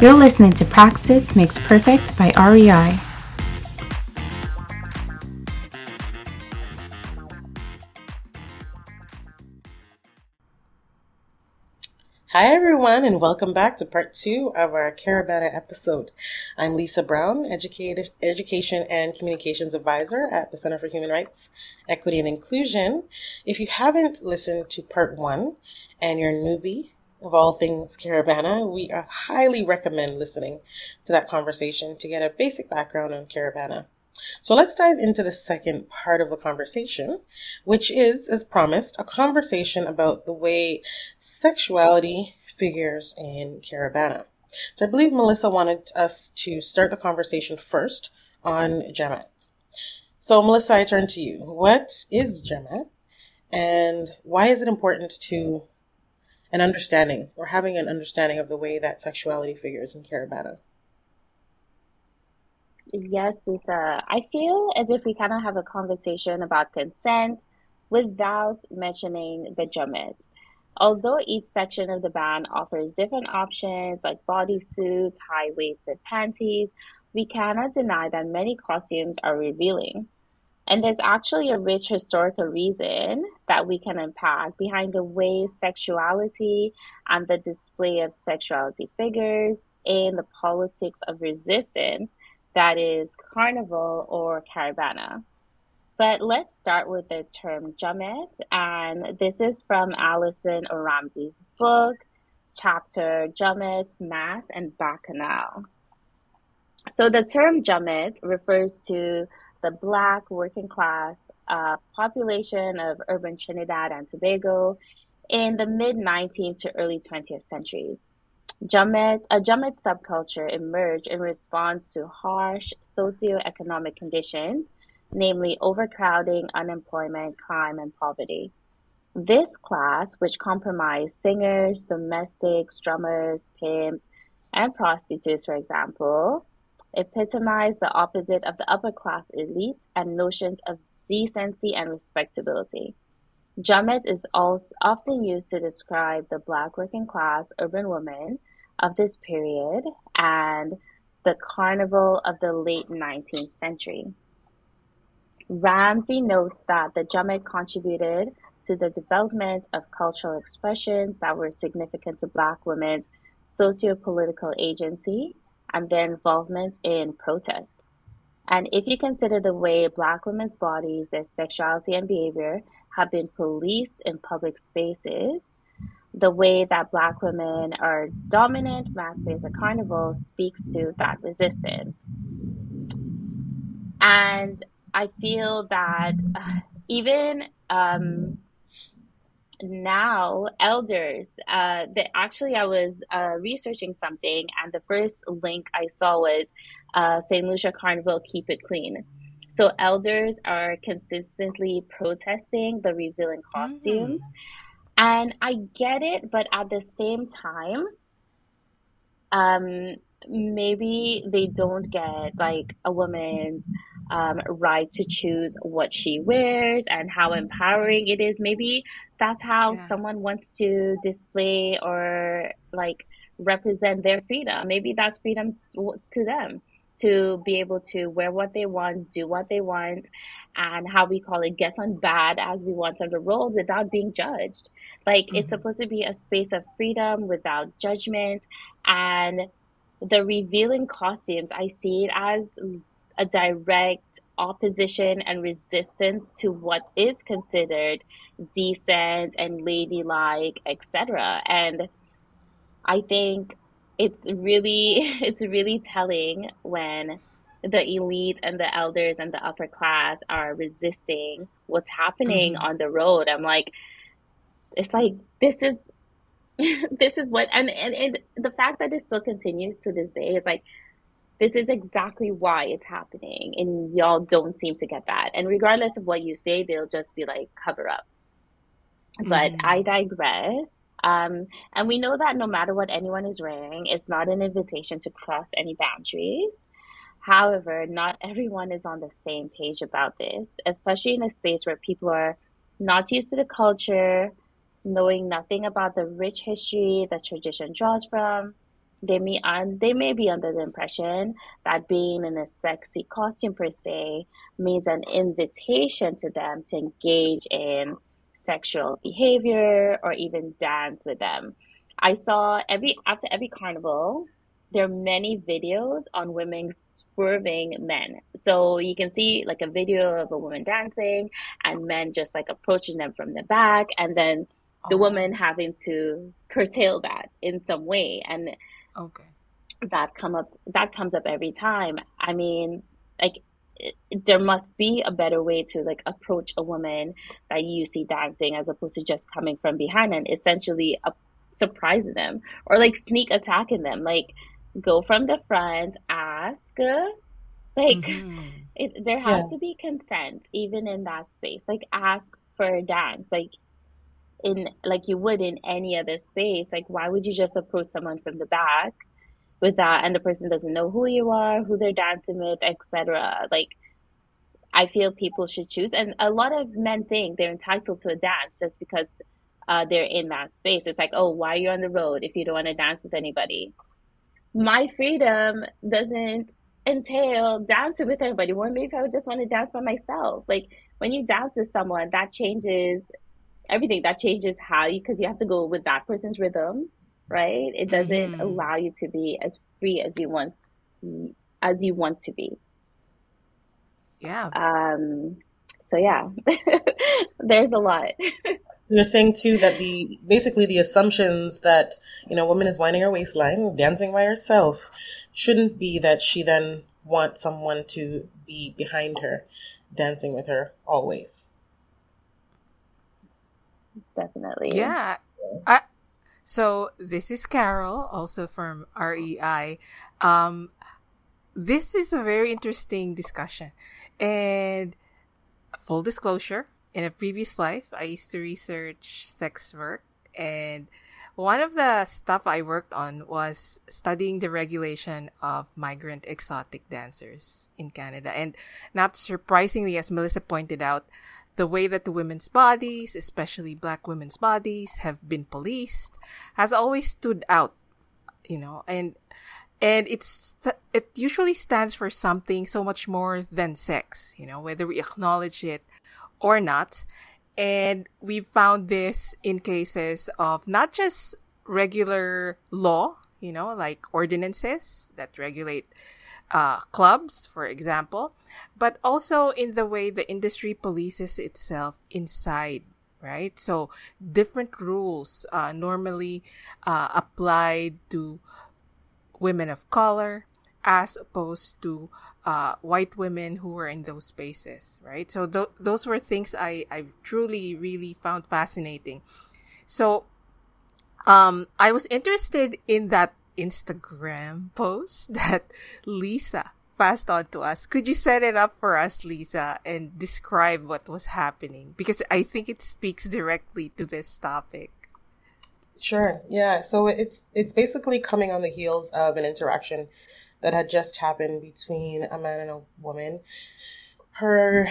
You're listening to Praxis Makes Perfect by REI. Hi, everyone, and welcome back to part two of our Caribana episode. I'm Lisa Brown, Education and Communications Advisor at the Center for Human Rights, Equity, and Inclusion. If you haven't listened to part one and you're a newbie of all things Caribana, we uh, highly recommend listening to that conversation to get a basic background on Caribana. So let's dive into the second part of the conversation, which is, as promised, a conversation about the way sexuality figures in Caribana. So I believe Melissa wanted us to start the conversation first on Jamet. So Melissa, I turn to you. What is Jamet? And why is it important to an understanding or having an understanding of the way that sexuality figures in Caribana? Yes, Lisa. I feel as if we kind of have a conversation about consent without mentioning the Jamet. Although each section of the band offers different options like bodysuits, high waisted panties, we cannot deny that many costumes are revealing. And there's actually a rich historical reason that we can unpack behind the way sexuality and the display of sexuality figures in the politics of resistance that is carnival or caribana. But let's start with the term jamet, and this is from Alison Ramsey's book, chapter Jamet, Mas, and Bacchanal. So the term jamet refers to the black working class uh, population of urban Trinidad and Tobago in the mid 19th to early 20th centuries. Jamet, a Jamet subculture emerged in response to harsh socioeconomic conditions, namely overcrowding, unemployment, crime, and poverty. This class, which comprised singers, domestics, drummers, pimps, and prostitutes, for example, epitomized the opposite of the upper class elite and notions of decency and respectability. Jamet is also often used to describe the black working class urban woman of this period and the carnival of the late 19th century. Ramsey notes that the Jamet contributed to the development of cultural expressions that were significant to Black women's socio-political agency and their involvement in protest. And if you consider the way Black women's bodies, their sexuality and behavior have been policed in public spaces, the way that Black women are dominant mass based at carnival speaks to that resistance. And I feel that uh, even um, now, elders, uh, that actually I was uh, researching something, and the first link I saw was uh, St. Lucia Carnival Keep It Clean. So elders are consistently protesting the revealing costumes. Mm. And I get it, but at the same time, um, maybe they don't get like a woman's um, right to choose what she wears and how empowering it is. Maybe that's how yeah. someone wants to display or like represent their freedom. Maybe that's freedom to them to be able to wear what they want, do what they want, and how we call it get on bad as we want on the road without being judged. Like mm-hmm. it's supposed to be a space of freedom without judgment. And the revealing costumes, I see it as a direct opposition and resistance to what is considered decent and ladylike, etc. And I think it's really it's really telling when the elite and the elders and the upper class are resisting what's happening mm-hmm. on the road. I'm like, it's like this is this is what and, and and the fact that it still continues to this day is like this is exactly why it's happening and y'all don't seem to get that and regardless of what you say they'll just be like cover up but mm. i digress um, and we know that no matter what anyone is wearing it's not an invitation to cross any boundaries However, not everyone is on the same page about this, especially in a space where people are not used to the culture, knowing nothing about the rich history that tradition draws from. They may un- they may be under the impression that being in a sexy costume per se means an invitation to them to engage in sexual behavior or even dance with them. I saw every after every carnival, there are many videos on women swerving men. So you can see like a video of a woman dancing and men just like approaching them from the back and then the oh. woman having to curtail that in some way and okay. that come up that comes up every time. I mean like it, there must be a better way to like approach a woman that you see dancing as opposed to just coming from behind and essentially uh, surprising them or like sneak attacking them. Like go from the front ask like mm-hmm. it, there has yeah. to be consent even in that space. Like ask for a dance. Like in like you would in any other space. Like why would you just approach someone from the back with that and the person doesn't know who you are who they're dancing with etc like i feel people should choose and a lot of men think they're entitled to a dance just because uh, they're in that space. It's like oh why are you on the road if you don't want to dance with anybody? My freedom doesn't entail dancing with anybody or maybe i would just want to dance by myself. Like when you dance with someone that changes everything that changes how you because you have to go with that person's rhythm right? It doesn't mm-hmm. allow you to be as free as you want as you want to be. Yeah. Um so yeah. There's a lot. You're saying too that the basically the assumptions that you know a woman is winding her waistline dancing by herself shouldn't be that she then wants someone to be behind her dancing with her always definitely. Yeah. I, so this is Carol, also from REI. Um, this is a very interesting discussion. And full disclosure, in a previous life, I used to research sex work. And one of the stuff I worked on was studying the regulation of migrant exotic dancers in Canada. And not surprisingly, as Melissa pointed out, the way that the women's bodies, especially black women's bodies, have been policed has always stood out, you know, and and it's it usually stands for something so much more than sex, you know, whether we acknowledge it or not. And we've found this in cases of not just regular law, you know, like ordinances that regulate uh, clubs, for example, but also in the way the industry polices itself inside, right? So different rules uh, normally uh, applied to women of color as opposed to uh, white women who were in those spaces, right? So th- those were things I, I truly, really found fascinating. So um, I was interested in that Instagram post that Lisa passed on to us. Could you set it up for us, Lisa, and describe what was happening? Because I think it speaks directly to this topic. Sure. Yeah. So it's it's basically coming on the heels of an interaction that had just happened between a man and a woman. Her,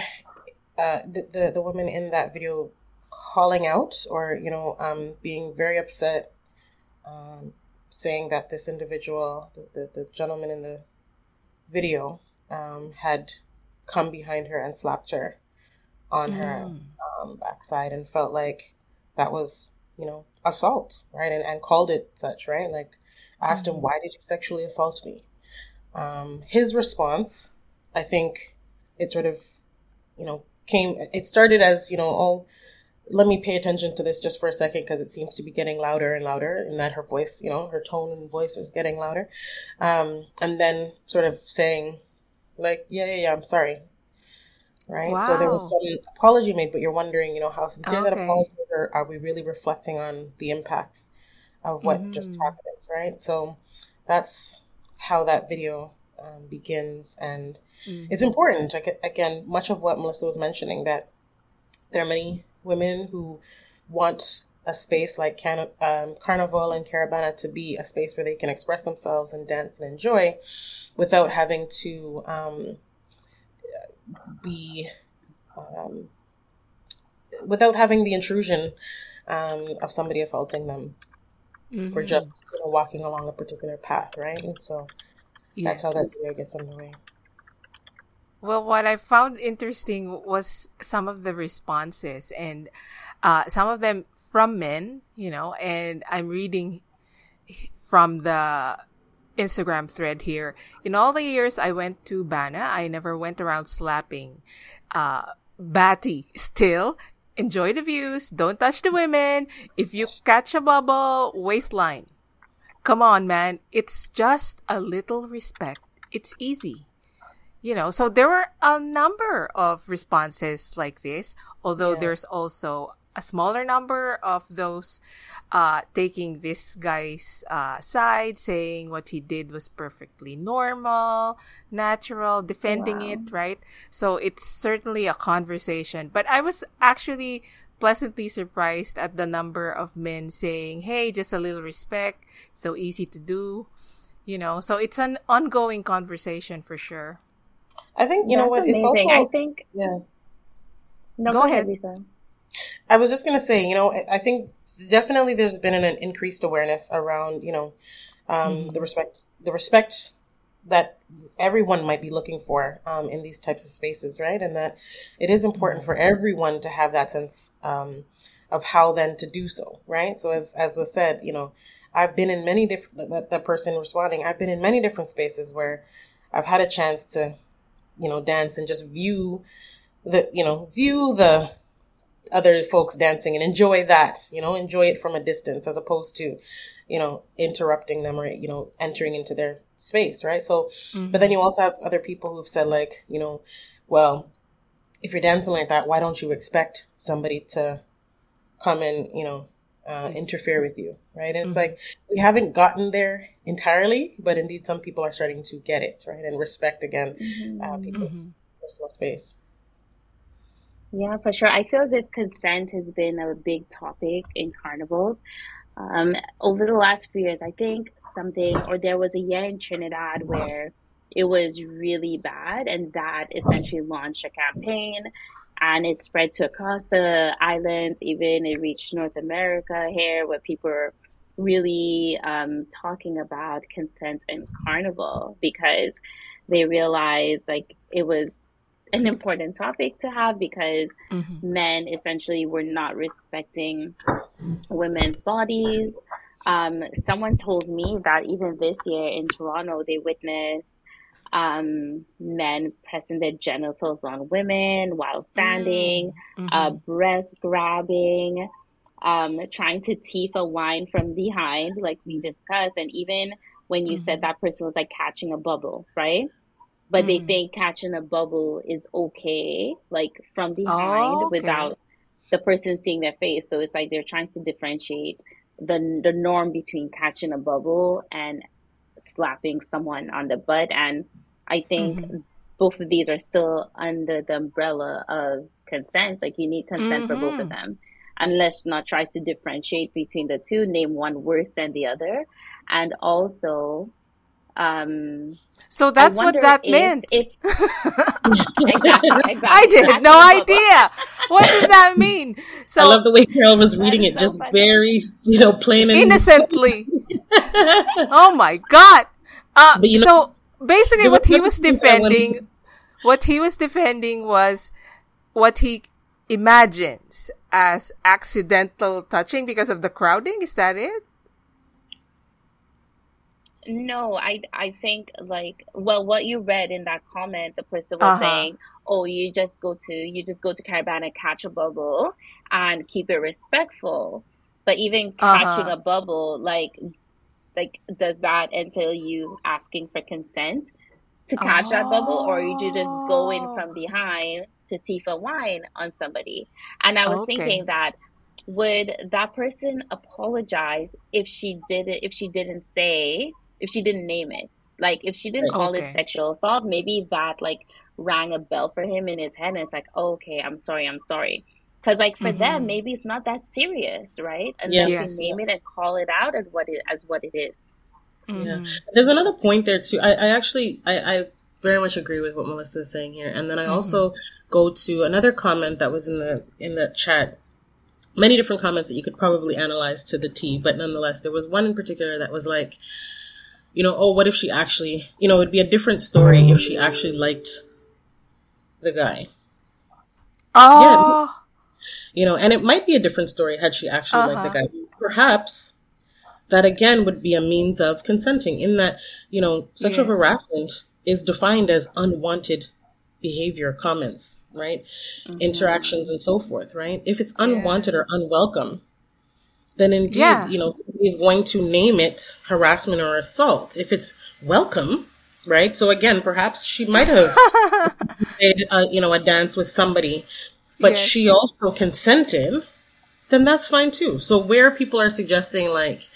uh, the, the the woman in that video calling out or you know um, being very upset um, saying that this individual, the, the, the gentleman in the video, um, had come behind her and slapped her on mm. her um, backside and felt like that was, you know, assault, right? And, and called it such, right? Like asked mm. him, why did you sexually assault me? Um, his response, I think it sort of, you know, came, it started as, you know, oh, let me pay attention to this just for a second because it seems to be getting louder and louder and that her voice you know her tone and voice was getting louder um, and then sort of saying like yeah yeah yeah i'm sorry right wow. so there was some apology made but you're wondering you know how sincere okay. that apology is or are we really reflecting on the impacts of what mm-hmm. just happened right so that's how that video um, begins and mm-hmm. it's important again much of what melissa was mentioning that there are many women who want a space like Can- um, Carnival and Caribana to be a space where they can express themselves and dance and enjoy without having to um, be um, without having the intrusion um, of somebody assaulting them mm-hmm. or just you know, walking along a particular path, right? And so yes. that's how that video gets underway. Well, what I found interesting was some of the responses, and uh, some of them from men, you know, and I'm reading from the Instagram thread here. In all the years I went to Bana, I never went around slapping. Uh, Batty, still, enjoy the views, don't touch the women. If you catch a bubble, waistline. Come on, man. It's just a little respect. It's easy you know, so there were a number of responses like this, although yeah. there's also a smaller number of those uh, taking this guy's uh, side, saying what he did was perfectly normal, natural, defending wow. it, right? So it's certainly a conversation. But I was actually pleasantly surprised at the number of men saying, hey, just a little respect, so easy to do, you know, so it's an ongoing conversation for sure. I think you That's know what amazing. it's also. I think yeah. No, go, go ahead, Lisa. I was just gonna say, you know, I think definitely there's been an increased awareness around, you know, um, mm-hmm. the respect, the respect that everyone might be looking for um, in these types of spaces, right? And that it is important mm-hmm. for everyone to have that sense um, of how then to do so, right? So as as was said, you know, I've been in many different that, that person responding. I've been in many different spaces where I've had a chance to you know, dance and just view the, you know, view the other folks dancing and enjoy that, you know, enjoy it from a distance as opposed to, you know, interrupting them or, you know, entering into their space, right? So, mm-hmm. but then you also have other people who've said like, you know, well, if you're dancing like that, why don't you expect somebody to come and, you know, uh, interfere with you, right? And it's mm-hmm. like we haven't gotten there entirely, but indeed some people are starting to get it, right? And respect again mm-hmm. uh, people's mm-hmm. personal space. Yeah, for sure. I feel as if consent has been a big topic in carnivals. Um, over the last few years, I think something, or there was a year in Trinidad where it was really bad, and that essentially launched a campaign and it spread to across the islands. Even it reached North America here, where people are really um, talking about consent and carnival because they realized like it was an important topic to have because mm-hmm. men essentially were not respecting women's bodies. Um, someone told me that even this year in Toronto, they witnessed um, men pressing their genitals on women while standing, mm, mm-hmm. uh, breast grabbing, um, trying to teeth a wine from behind, like we discussed. And even when you mm-hmm. said that person was like catching a bubble, right? But mm. they think catching a bubble is okay, like from behind oh, okay. without the person seeing their face. So it's like they're trying to differentiate the the norm between catching a bubble and slapping someone on the butt. And I think mm-hmm. both of these are still under the umbrella of consent. Like you need consent mm-hmm. for both of mm-hmm. them. And let's not try to differentiate between the two, name one worse than the other. And also, um, so that's what that if, meant. If, exactly, exactly. I did no idea. what does that mean? So I love the way Carol was reading it, so just funny. very, you know, plain and innocently. oh my god! Uh, but you know, so basically, what he was defending, what he was defending was what he imagines as accidental touching because of the crowding. Is that it? No, I I think like well, what you read in that comment, the person was uh-huh. saying, "Oh, you just go to you just go to Caribana, catch a bubble, and keep it respectful." But even catching uh-huh. a bubble, like like does that entail you asking for consent to catch oh. that bubble, or you just go in from behind to tifa wine on somebody? And I was okay. thinking that would that person apologize if she did it if she didn't say if she didn't name it. Like if she didn't call okay. it sexual assault, maybe that like rang a bell for him in his head and it's like, oh, okay, I'm sorry, I'm sorry. Because like for Mhm. them, maybe it's not that serious, right? And Yeah. then Yes. to name it and call it out as what it as what it is. Yeah. Mhm. There's another point there too. I, I actually I, I very much agree with what Melissa is saying here. And then I also go to another comment that was in the in the chat. Many different comments that you could probably analyze to the T, but nonetheless, there was one in particular that was like, you know, oh, what if she actually, you know, it'd be a different story if she actually liked the guy, Oh, you know, and it might be a different story had she actually liked the Uh-huh. guy. Perhaps that again would be a means of consenting in that, you know, sexual Yes. harassment is defined as unwanted behavior, comments, right? Interactions and so forth, right? If it's unwanted or unwelcome, then indeed, Yeah. you know, is going to name it harassment or assault. If it's welcome, right? So again, perhaps she might have did, uh, you know, a dance with somebody, but Yes. she also consented, then that's fine too. So where people are suggesting like,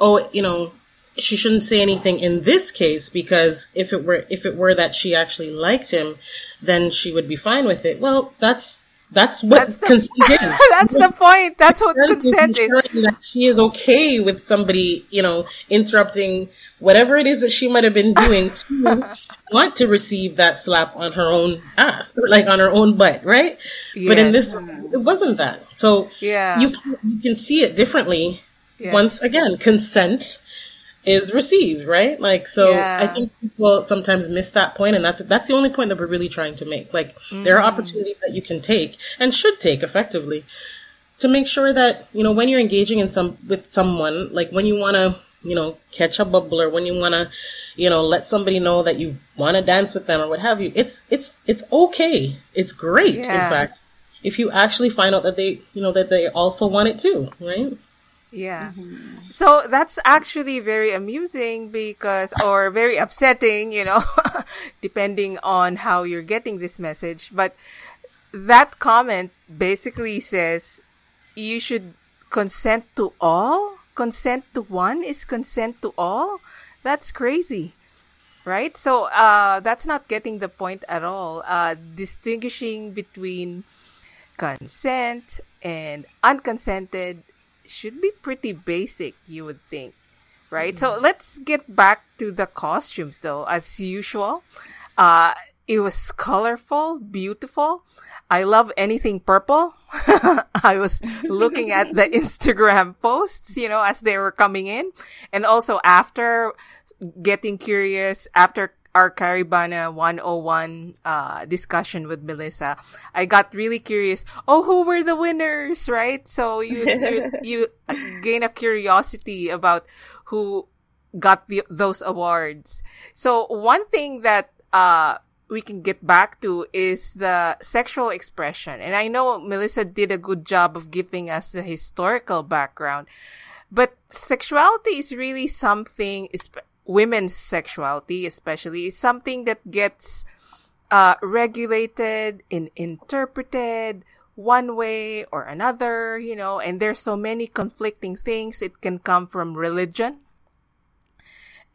oh, you know, she shouldn't say anything in this case because if it were if it were that she actually liked him, then she would be fine with it. Well, that's that's what That's the- consent is. that's the point. That's what Consent is consent is. ensuring that she is okay with somebody, you know, interrupting whatever it is that she might have been doing to want to receive that slap on her own ass, like on her own butt, right? But in this, it wasn't that. So Yeah. you can, you can see it differently. Yes. Once again, consent is received, right? Like so, Yeah. I think people sometimes miss that point, and that's that's the only point that we're really trying to make. Like there Mm-hmm. are opportunities that you can take and should take effectively to make sure that you know when you're engaging in some with someone, like when you want to you know catch a bubble or when you want to you know let somebody know that you want to dance with them or what have you. It's it's it's okay. It's great, in fact, if you actually find out that they you know that they also want it too, right? Yeah. So that's actually very amusing because, or very upsetting, you know, depending on how you're getting this message. But that comment basically says you should consent to all. Consent to one is consent to all. That's crazy. Right? So, uh, that's not getting the point at all. Uh, distinguishing between consent and unconsented should be pretty basic, you would think. Right? So let's get back to the costumes though. As usual, uh, it was colorful, beautiful. I love anything purple. I was looking at the Instagram posts, you know, as they were coming in. And also after getting curious, after our Caribana 101 uh, discussion with Melissa, I got really curious. Oh, who were the winners, right? So you you, you gain a curiosity about who got the, those awards. So one thing that uh, we can get back to is the sexual expression. And I know Melissa did a good job of giving us the historical background, but sexuality is really something, women's sexuality especially, is something that gets uh, regulated and interpreted one way or another, you know, and there's so many conflicting things. It can come from religion.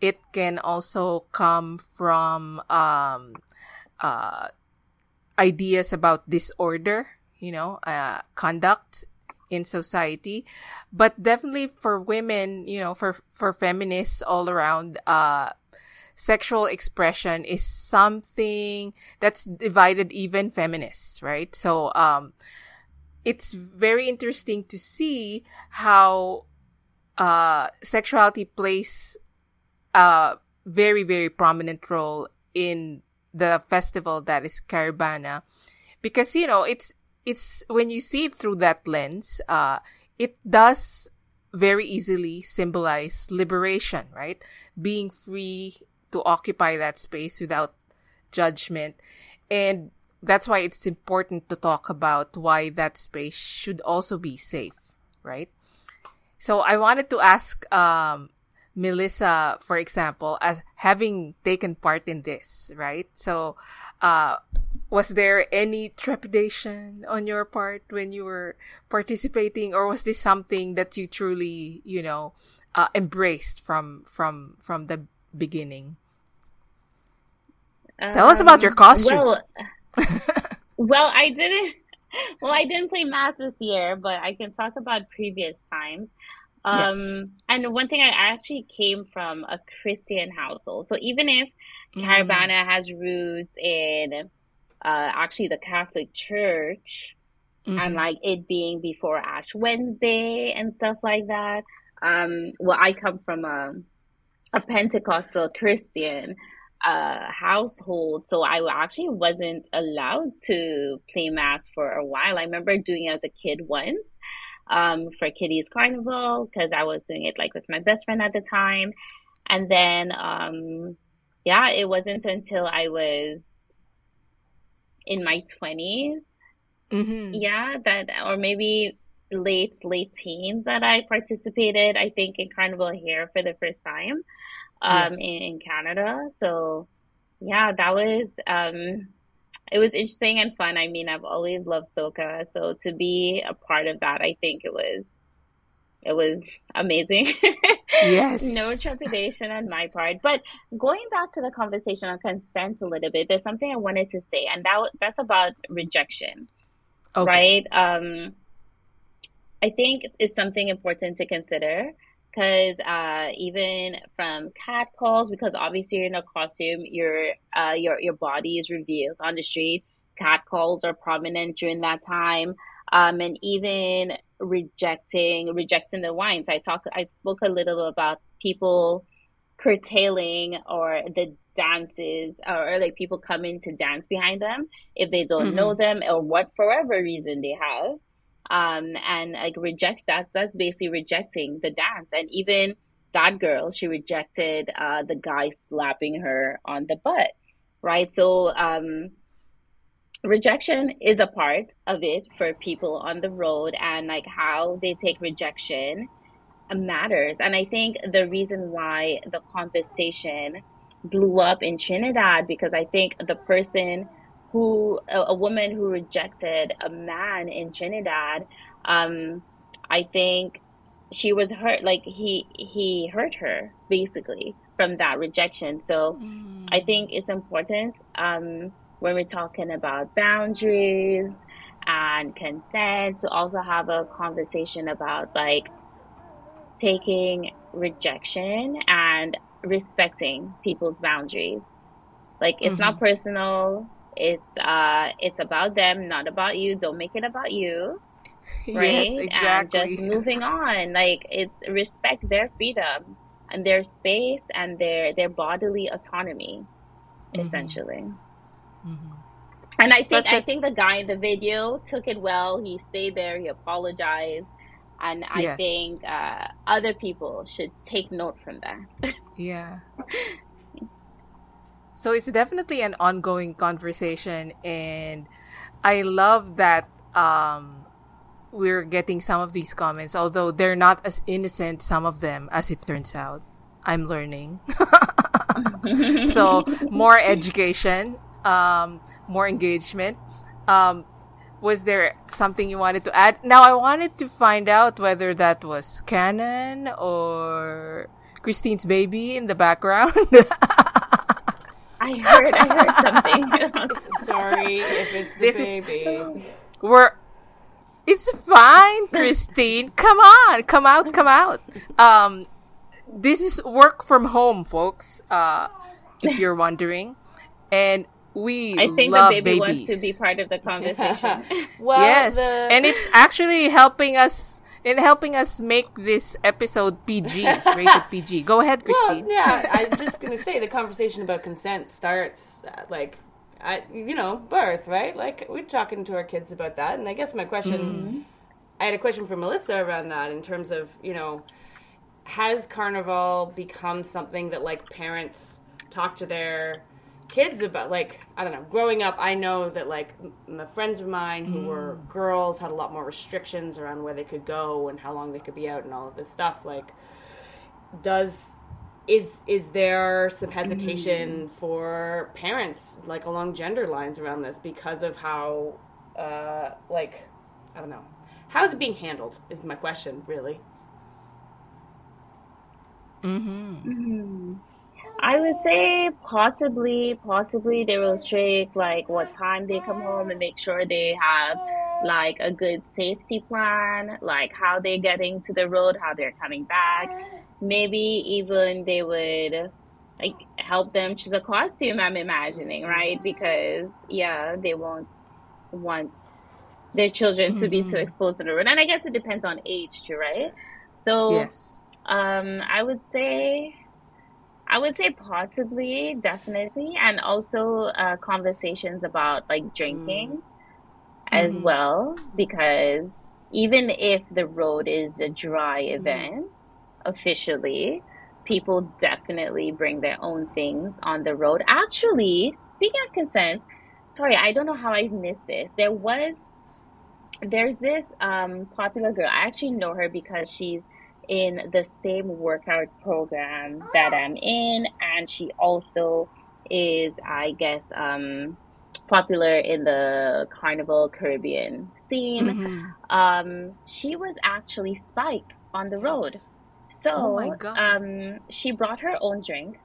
It can also come from um, uh, ideas about disorder, you know, uh, conduct in society. But definitely for women, you know, for, for feminists all around, uh, sexual expression is something that's divided even feminists, right? So, um, it's very interesting to see how, uh, sexuality plays a very, very prominent role in the festival that is Caribana. Because, you know, it's, it's when you see it through that lens, uh, it does very easily symbolize liberation, right? Being free to occupy that space without judgment. And that's why it's important to talk about why that space should also be safe, right? So I wanted to ask, um, Melissa, for example, as having taken part in this, right? So, uh, was there any trepidation on your part when you were participating, or was this something that you truly, you know, uh, embraced from from from the beginning? Tell us about your costume. Well, well, I didn't. well, I didn't play mas this year, but I can talk about previous times. Um, yes. And one thing, I actually came from a Christian household. So even if mm. Caribana has roots in uh, actually the Catholic Church, mm-hmm. and like it being before Ash Wednesday and stuff like that, um, well, I come from a, a Pentecostal Christian uh, household, so I actually wasn't allowed to play mas for a while. I remember doing it as a kid once um, for Kiddies Carnival because I was doing it like with my best friend at the time, and then um, yeah, it wasn't until I was in my 20s mm-hmm. yeah that or maybe late late teens that I participated. I think in Carnival here for the first time um, yes. in, in, Canada. So yeah, that was um, it was interesting and fun. I mean, I've always loved soca, so to be a part of that, I think it was it was amazing. yes. no trepidation on my part. But going back to the conversation on consent a little bit, there's something I wanted to say, and that that's about rejection. Okay. Right? Um I think it's something important to consider because uh, even from cat calls, because obviously you're in a costume, your uh, your your body is revealed on the street. Cat calls are prominent during that time, um, and even rejecting rejecting the wines. I talk I spoke a little about people curtailing or the dances or, or like people coming to dance behind them if they don't mm-hmm. know them or what for whatever reason they have um, and like reject that. That's basically rejecting the dance. And even that girl, she rejected uh, the guy slapping her on the butt, right? So um, rejection is a part of it for people on the road, and like how they take rejection matters. And I think the reason why the conversation blew up in Trinidad because I think the person who a, a, woman who rejected a man in Trinidad. Um, I think she was hurt. Like he he hurt her basically from that rejection. So mm. I think it's important um, when we're talking about boundaries and consent to also have a conversation about like taking rejection and respecting people's boundaries. Like it's mm-hmm. not personal. It's uh it's about them, not about you. Don't make it about you. Right? Yes, exactly. And just moving on. Like it's respect their freedom and their space and their their bodily autonomy, mm-hmm. essentially. Mm-hmm. And I think a- I think the guy in the video took it well. He stayed there. He apologized, and I yes. think uh, other people should take note from that. yeah, so it's definitely an ongoing conversation, and I love that um, we're getting some of these comments, although they're not as innocent, some of them, as it turns out. I'm learning. so more education, um, more engagement. Um, was there something you wanted to add? Now I wanted to find out whether that was canon or Christine's baby in the background. I heard. I heard something. Sorry if it's the this baby. Is, we're. It's fine, Christine. come on, come out, come out. Um, this is work from home, folks. Uh, if you're wondering, and we I think the baby babies. wants to be part of the conversation. well, yes, the... and it's actually helping us in helping us make this episode PG, rated PG. Go ahead, Christine. Well, yeah, I was just gonna say the conversation about consent starts at, like at you know birth, right? Like we're talking to our kids about that, and I guess my question, mm-hmm. I had a question for Melissa around that in terms of you know, has Carnival become something that like parents talk to their kids about like I don't know. Growing up, I know that like the friends of mine who mm. were girls had a lot more restrictions around where they could go and how long they could be out and all of this stuff. Like, does is is there some hesitation mm. for parents like along gender lines around this because of how uh like I don't know how is it being handled is my question really. Mm-hmm. Mm-hmm. I would say possibly, possibly they will restrict like what time they come home and make sure they have like a good safety plan, like how they're getting to the road, how they're coming back. Maybe even they would like help them choose a costume, I'm imagining, right? Because yeah, they won't want their children to be too Mm-hmm. exposed to the road. And I guess it depends on age too, right? So Yes. um, I would say, I would say possibly, definitely, and also uh, conversations about like drinking as Mhm. well, because even if the road is a dry event, officially, people definitely bring their own things on the road. Actually, speaking of consent, sorry, I don't know how I missed this. There was there's this um, popular girl. I actually know her because she's in the same workout program that I'm in, and she also is, I guess, um, popular in the Carnival Caribbean scene. Mhm. Um, she was actually spiked on the road. So, Oh um, she brought her own drink.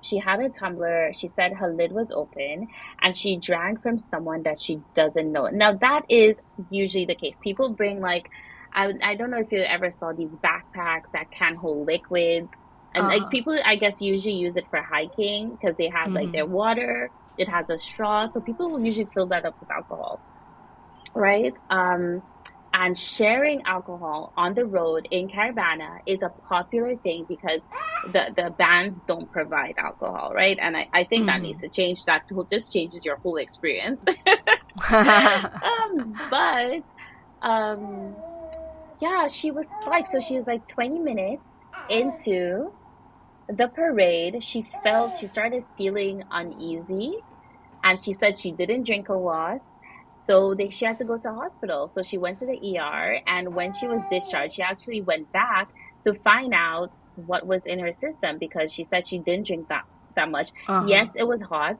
She had a tumbler. She said her lid was open and she drank from someone that she doesn't know. Now, that is usually the case. People bring, like, I, I don't know if you ever saw these backpacks that can hold liquids. And, Uh-huh. like, people, I guess, usually use it for hiking because they have, like, Mhm. their water. It has a straw. So people will usually fill that up with alcohol. Right? Um, and sharing alcohol on the road in Caribana is a popular thing because the, the bands don't provide alcohol, right? And I, I think that Mhm. needs to change. That just changes your whole experience. um, but um, yeah, she was spiked. So she was like 20 minutes into the parade. She felt, she started feeling uneasy. And she said she didn't drink a lot. So they, she had to go to the hospital. So she went to the ER. And when she was discharged, she actually went back to find out what was in her system because she said she didn't drink that, that much. Uh-huh. Yes, it was hot.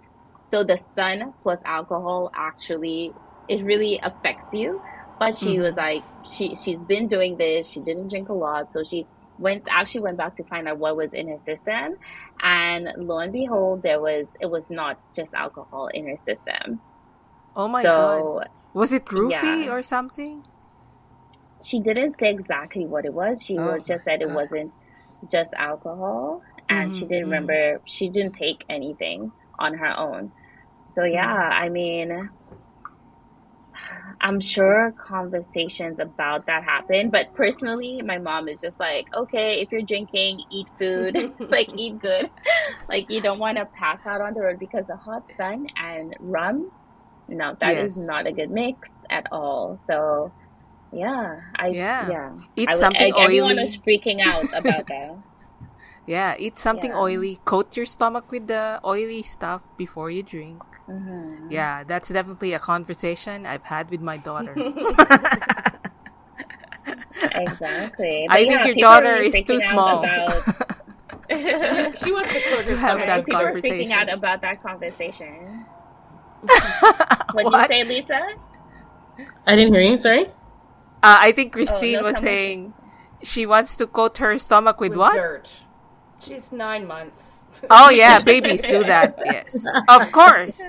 So the sun plus alcohol actually it really affects you. But she Mhm. was like she she's been doing this. She didn't drink a lot, so she went actually went back to find out what was in her system, and lo and behold, there was it was not just alcohol in her system. Oh my god. Was it roofie yeah. or something? she didn't say exactly what it was. She Oh was just said it wasn't just alcohol, and she Mhm, didn't mhm. remember. She didn't take anything on her own. So yeah, I mean, I'm sure conversations about that happen. But personally, my mom is just like, okay, if you're drinking, eat food, like eat good. Like you don't want to pass out on the road because the hot sun and rum. No, that is Yes. not a good mix at all. So. Yeah, I Yeah. yeah. Eat I something Everyone oily. was freaking out about that. Yeah, eat something Yeah. oily. Coat your stomach with the oily stuff before you drink. Mhm. Yeah, that's definitely a conversation I've had with my daughter. Exactly. I But think your daughter really is too small. about- she wants to coat To her have stomach. that people are freaking out about that conversation. What did you say, Lisa? I didn't hear you. Sorry. Uh, I think Christine Oh, no, was someone- saying she wants to coat her stomach with, with what? dirt. She's nine months. Oh yeah, babies do that. Yes, of course.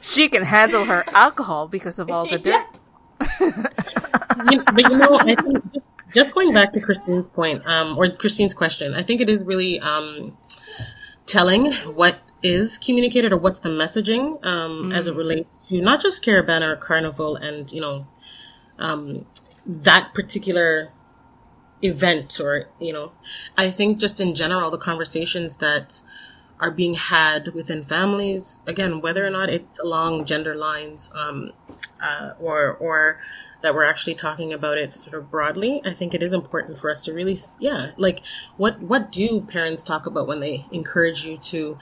She can handle her alcohol because of all the dirt. you, but you know, I think just, just going back to Christine's point, um, or Christine's question, I think it is really um, telling what is communicated or what's the messaging um, as it relates to not just Caribana or Carnival and, you know, um, that particular event or, you know, I think just in general, the conversations that are being had within families, again, whether or not it's along gender lines, um, uh, or or that we're actually talking about it sort of broadly, I think it is important for us to really, yeah, like what what do parents talk about when they encourage you to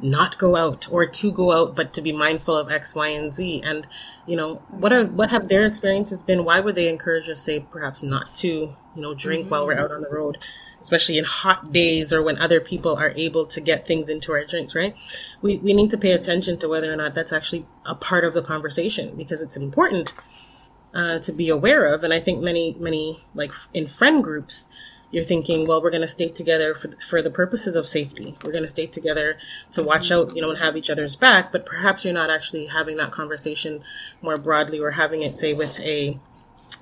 not go out or to go out but to be mindful of x y and z. And you know what are what have their experiences been? Why would they encourage us say perhaps not to you know drink while we're out on the road especially in hot days or when other people are able to get things into our drinks right? We, we need to pay attention to whether or not that's actually a part of the conversation because it's important uh, to be aware of. And i think many many like in friend groups you're thinking, well, we're going to stay together for, for the purposes of safety. We're going to stay together to watch out, you know, and have each other's back. But perhaps you're not actually having that conversation more broadly or having it, say, with a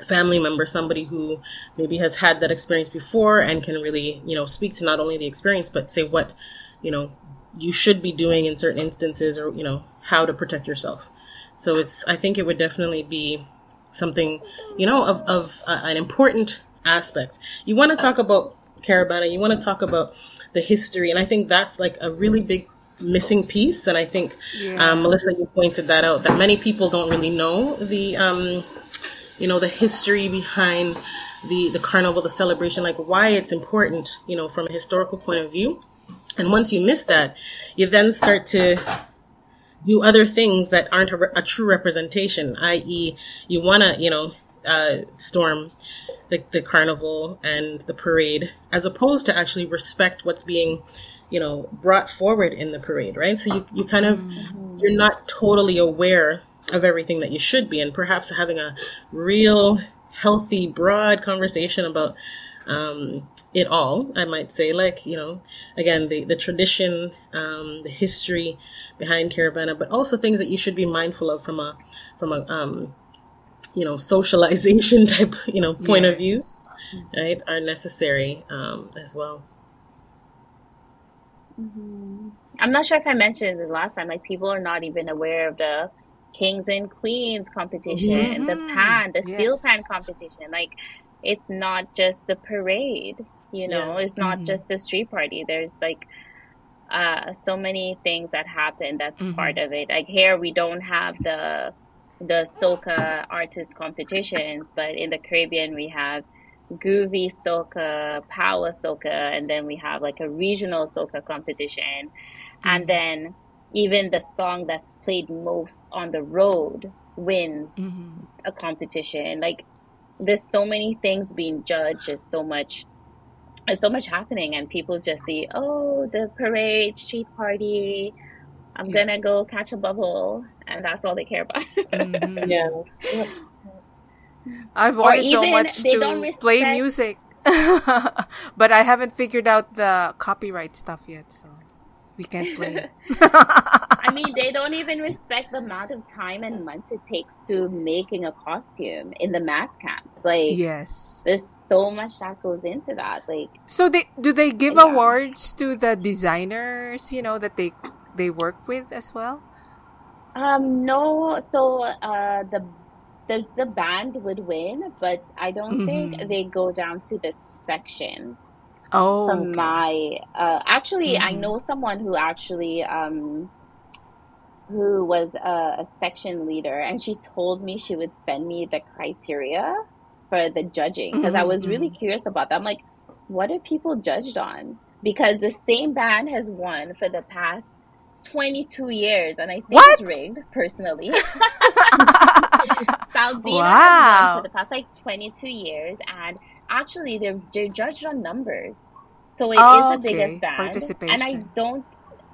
family member, somebody who maybe has had that experience before and can really, you know, speak to not only the experience, but say what, you know, you should be doing in certain instances or, you know, how to protect yourself. So it's, I think it would definitely be something, you know, of, of uh, an important aspect. You want to talk about Caribana, you want to talk about the history, and I think that's like a really big missing piece. And I think, Yeah. um, Melissa, you pointed that out, that many people don't really know the, um, you know, the history behind the, the carnival, the celebration, like why it's important, you know, from a historical point of view. And once you miss that, you then start to do other things that aren't a, re- a true representation, i.e., you want to, you know, uh, storm the, the carnival and the parade, as opposed to actually respect what's being, you know, brought forward in the parade, right? So you, you kind of, you're not totally aware of everything that you should be, and perhaps having a real healthy, broad conversation about um, it all, I might say, like, you know, again, the, the tradition, um, the history behind Caribana, but also things that you should be mindful of from a, from a, um, you know, socialization type, you know, point of view, right, are necessary, um, as well. I'm not sure if I mentioned this last time. Like people are not even aware of the kings and queens competition, the pan, the steel pan competition. Like it's not just the parade. You know, Yeah. it's not just the street party. There's like uh, so many things that happen. That's part of it. Like here, we don't have the the soca artist competitions, but in the Caribbean, we have groovy soca, power soca, and then we have like a regional soca competition. And mm-hmm. then even the song that's played most on the road wins mm-hmm. a competition. Like there's so many things being judged, there's so much there's so much happening and people just see, oh, the parade, street party, I'm gonna go catch a bubble and that's all they care about. Mhm. Yeah. I've Or wanted so much to don't play music, but I haven't figured out the copyright stuff yet, so we can't play. I mean, they don't even respect the amount of time and months it takes to making a costume in the mas camps. Like, yes. there's so much that goes into that. Like, So they do they give Yeah. awards to the designers, you know, that they they work with as well? Um, no, so uh, the the the band would win, but I don't Mhm. think they go down to the section. Oh, okay. my, uh, actually, I Mhm. know someone who actually um, who was a, a section leader, and she told me she would send me the criteria for the judging because I Mhm, was really curious about that. I'm like, what are people judged on? Because the same band has won for the past 22 years, and I think What? it's rigged personally. Saldenah Wow. has won for the past like 22 years, and actually they're they're judged on numbers. So it is Oh, the biggest okay. band, and I don't.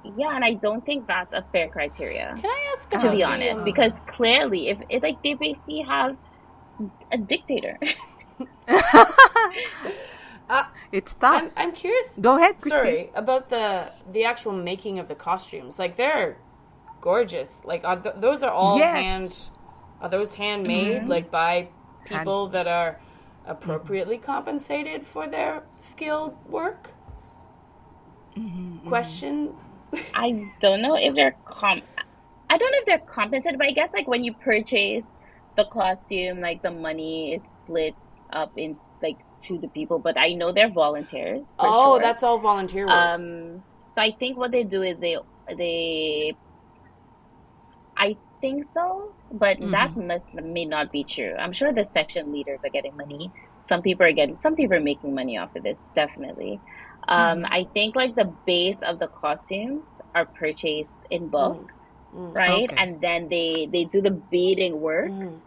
Yeah, and I don't think that's a fair criteria Can I ask to be the, honest, um, because clearly, if it like they basically have a dictator. uh, it's tough. I'm, I'm curious. Go ahead, Christine. Sorry about the the actual making of the costumes. Like they're gorgeous. Like are th- those are all Yes. hand. Are those handmade? Like by people that are appropriately compensated for their skilled work? Question. I don't know if they're com. I don't know if they're compensated, but I guess like when you purchase the costume, like the money is split up in like to the people. But I know they're volunteers. oh, sure. that's all volunteer work. Um, so I think what they do is they they. I think so, but that must may not be true. I'm sure the section leaders are getting money. Some people are getting. Some people are making money off of this. Definitely. Um, I think like the base of the costumes are purchased in bulk, right? Okay. And then they they do the beading work Mm.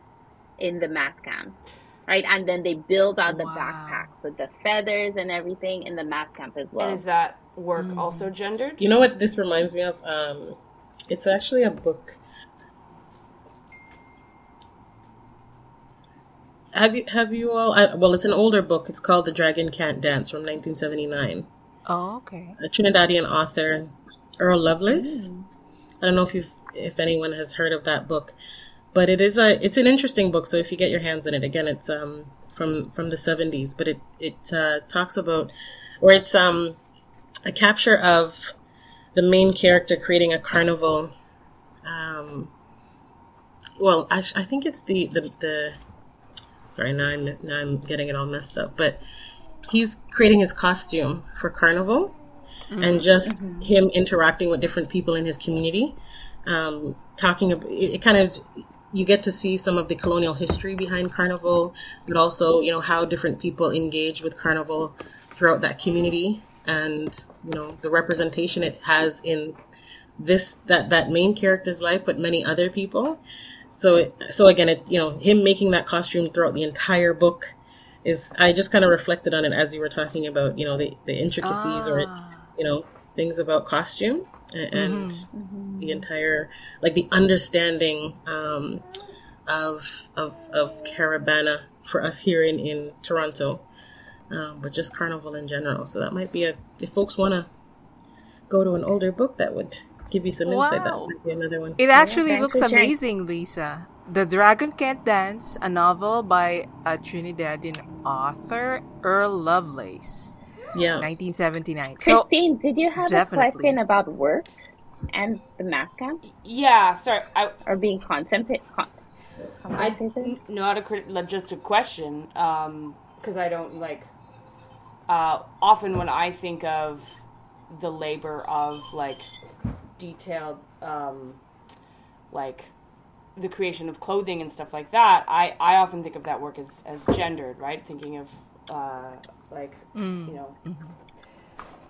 in the mas camp, right? And then they build out the Wow. backpacks with the feathers and everything in the mas camp as well. and is that work also gendered? You know what this reminds me of? Um, it's actually a book. have you have you all? I, well, it's an older book. It's called The Dragon Can't Dance from 1979. Oh, okay. A Trinidadian author, Earl Lovelace. I don't know if you've if anyone has heard of that book, but it is a it's an interesting book. So if you get your hands on it, again, it's um from from the 70s, but it it uh, talks about or it's um a capture of the main character creating a carnival. Um, well, actually, I think it's the the the. Sorry, now I'm now I'm getting it all messed up. But he's creating his costume for carnival, and just him interacting with different people in his community, um, talking. It, it kind of you get to see some of the colonial history behind carnival, but also you know how different people engage with carnival throughout that community, and you know the representation it has in this that that main character's life, but many other people. So it, so again, it you know him making that costume throughout the entire book is I just kind of reflected on it as you were talking about you know the the intricacies or ah. you know things about costume a- and the entire like the understanding um, of of of Caribana for us here in in Toronto, um, but just carnival in general. So that might be a if folks want to go to an older book that would give you some insight. That Wow. might be another one. It actually thanks looks for sharing. amazing, Lisa. The Dragon Can't Dance, a novel by a Trinidadian author, Earl Lovelace, Yeah. 1979. So, Christine, did you have definitely. a question about work and the mas camp Yeah, sorry. I or being contemplated? Con- I compensated? not a crit- like, just a question because I don't like. Uh, often when I think of the labor of like detailed, um, like the creation of clothing and stuff like that, I I often think of that work as as gendered, right? Thinking of uh, like you know.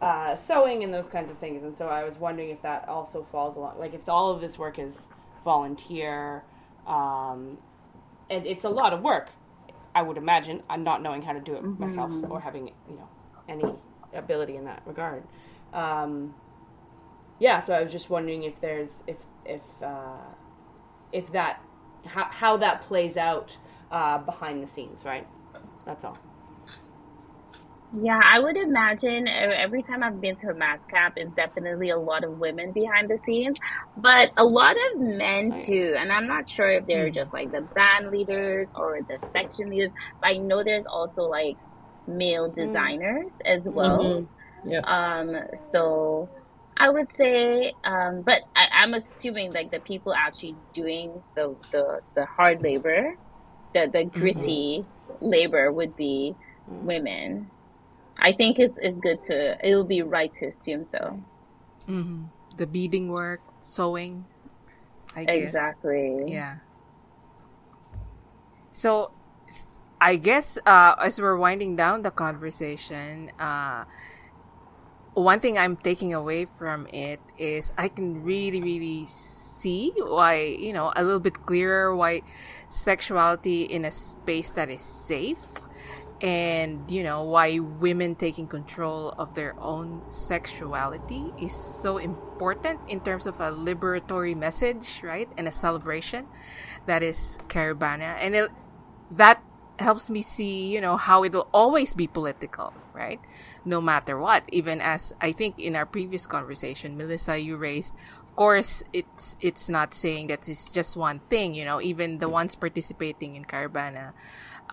Uh, sewing and those kinds of things, and so I was wondering if that also falls along, like if all of this work is volunteer, um, and it's a lot of work. I would imagine. I'm not knowing how to do it myself or having you know any ability in that regard. Um, yeah, so I was just wondering if there's if if uh, if that how how that plays out uh, behind the scenes, right? That's all. Yeah, I would imagine uh, every time I've been to a mas camp, it's definitely a lot of women behind the scenes, but a lot of men too. And I'm not sure if they're just like the band leaders or the section leaders, but I know there's also like male designers as well. Mhm. Yeah. Um, so I would say, um, but I, I'm assuming like the people actually doing the the, the hard labor, the the gritty labor would be women. I think it's, it's good to, it will be right to assume so. mhm. the beading work, sewing, I guess. Exactly. Yeah. So, I guess uh, as we're winding down the conversation, uh, one thing I'm taking away from it is I can really, really see why, you know, a little bit clearer why sexuality in a space that is safe and, you know, why women taking control of their own sexuality is so important in terms of a liberatory message, right? And a celebration that is Caribana. And it, that helps me see, you know, how it'll always be political, right? No matter what. Even as I think in our previous conversation, Melissa, you raised, of course, it's it's not saying that it's just one thing. You know, even the ones participating in Caribana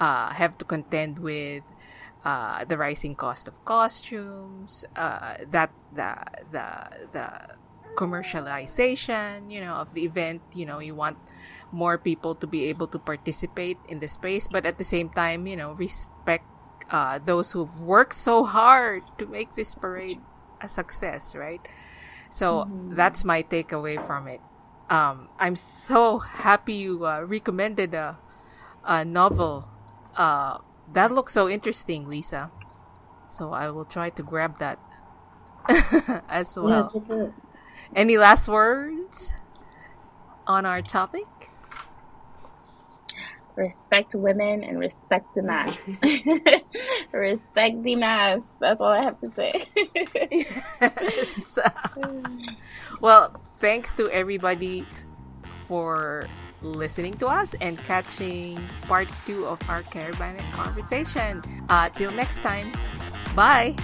uh, have to contend with uh, the rising cost of costumes, uh, that the the the commercialization, you know, of the event. You know, you want more people to be able to participate in the space, but at the same time, you know, respect uh, those who've worked so hard to make this parade a success, right? So that's my takeaway from it. Um, I'm so happy you uh, recommended a, a novel. Uh, that looks so interesting, Lisa. So I will try to grab that as Yeah, well. it. Any last words on our topic? Respect women and respect the mas. respect the mas. That's all I have to say. well, thanks to everybody for listening to us and catching part two of our Caribana conversation. Uh, till next time, bye.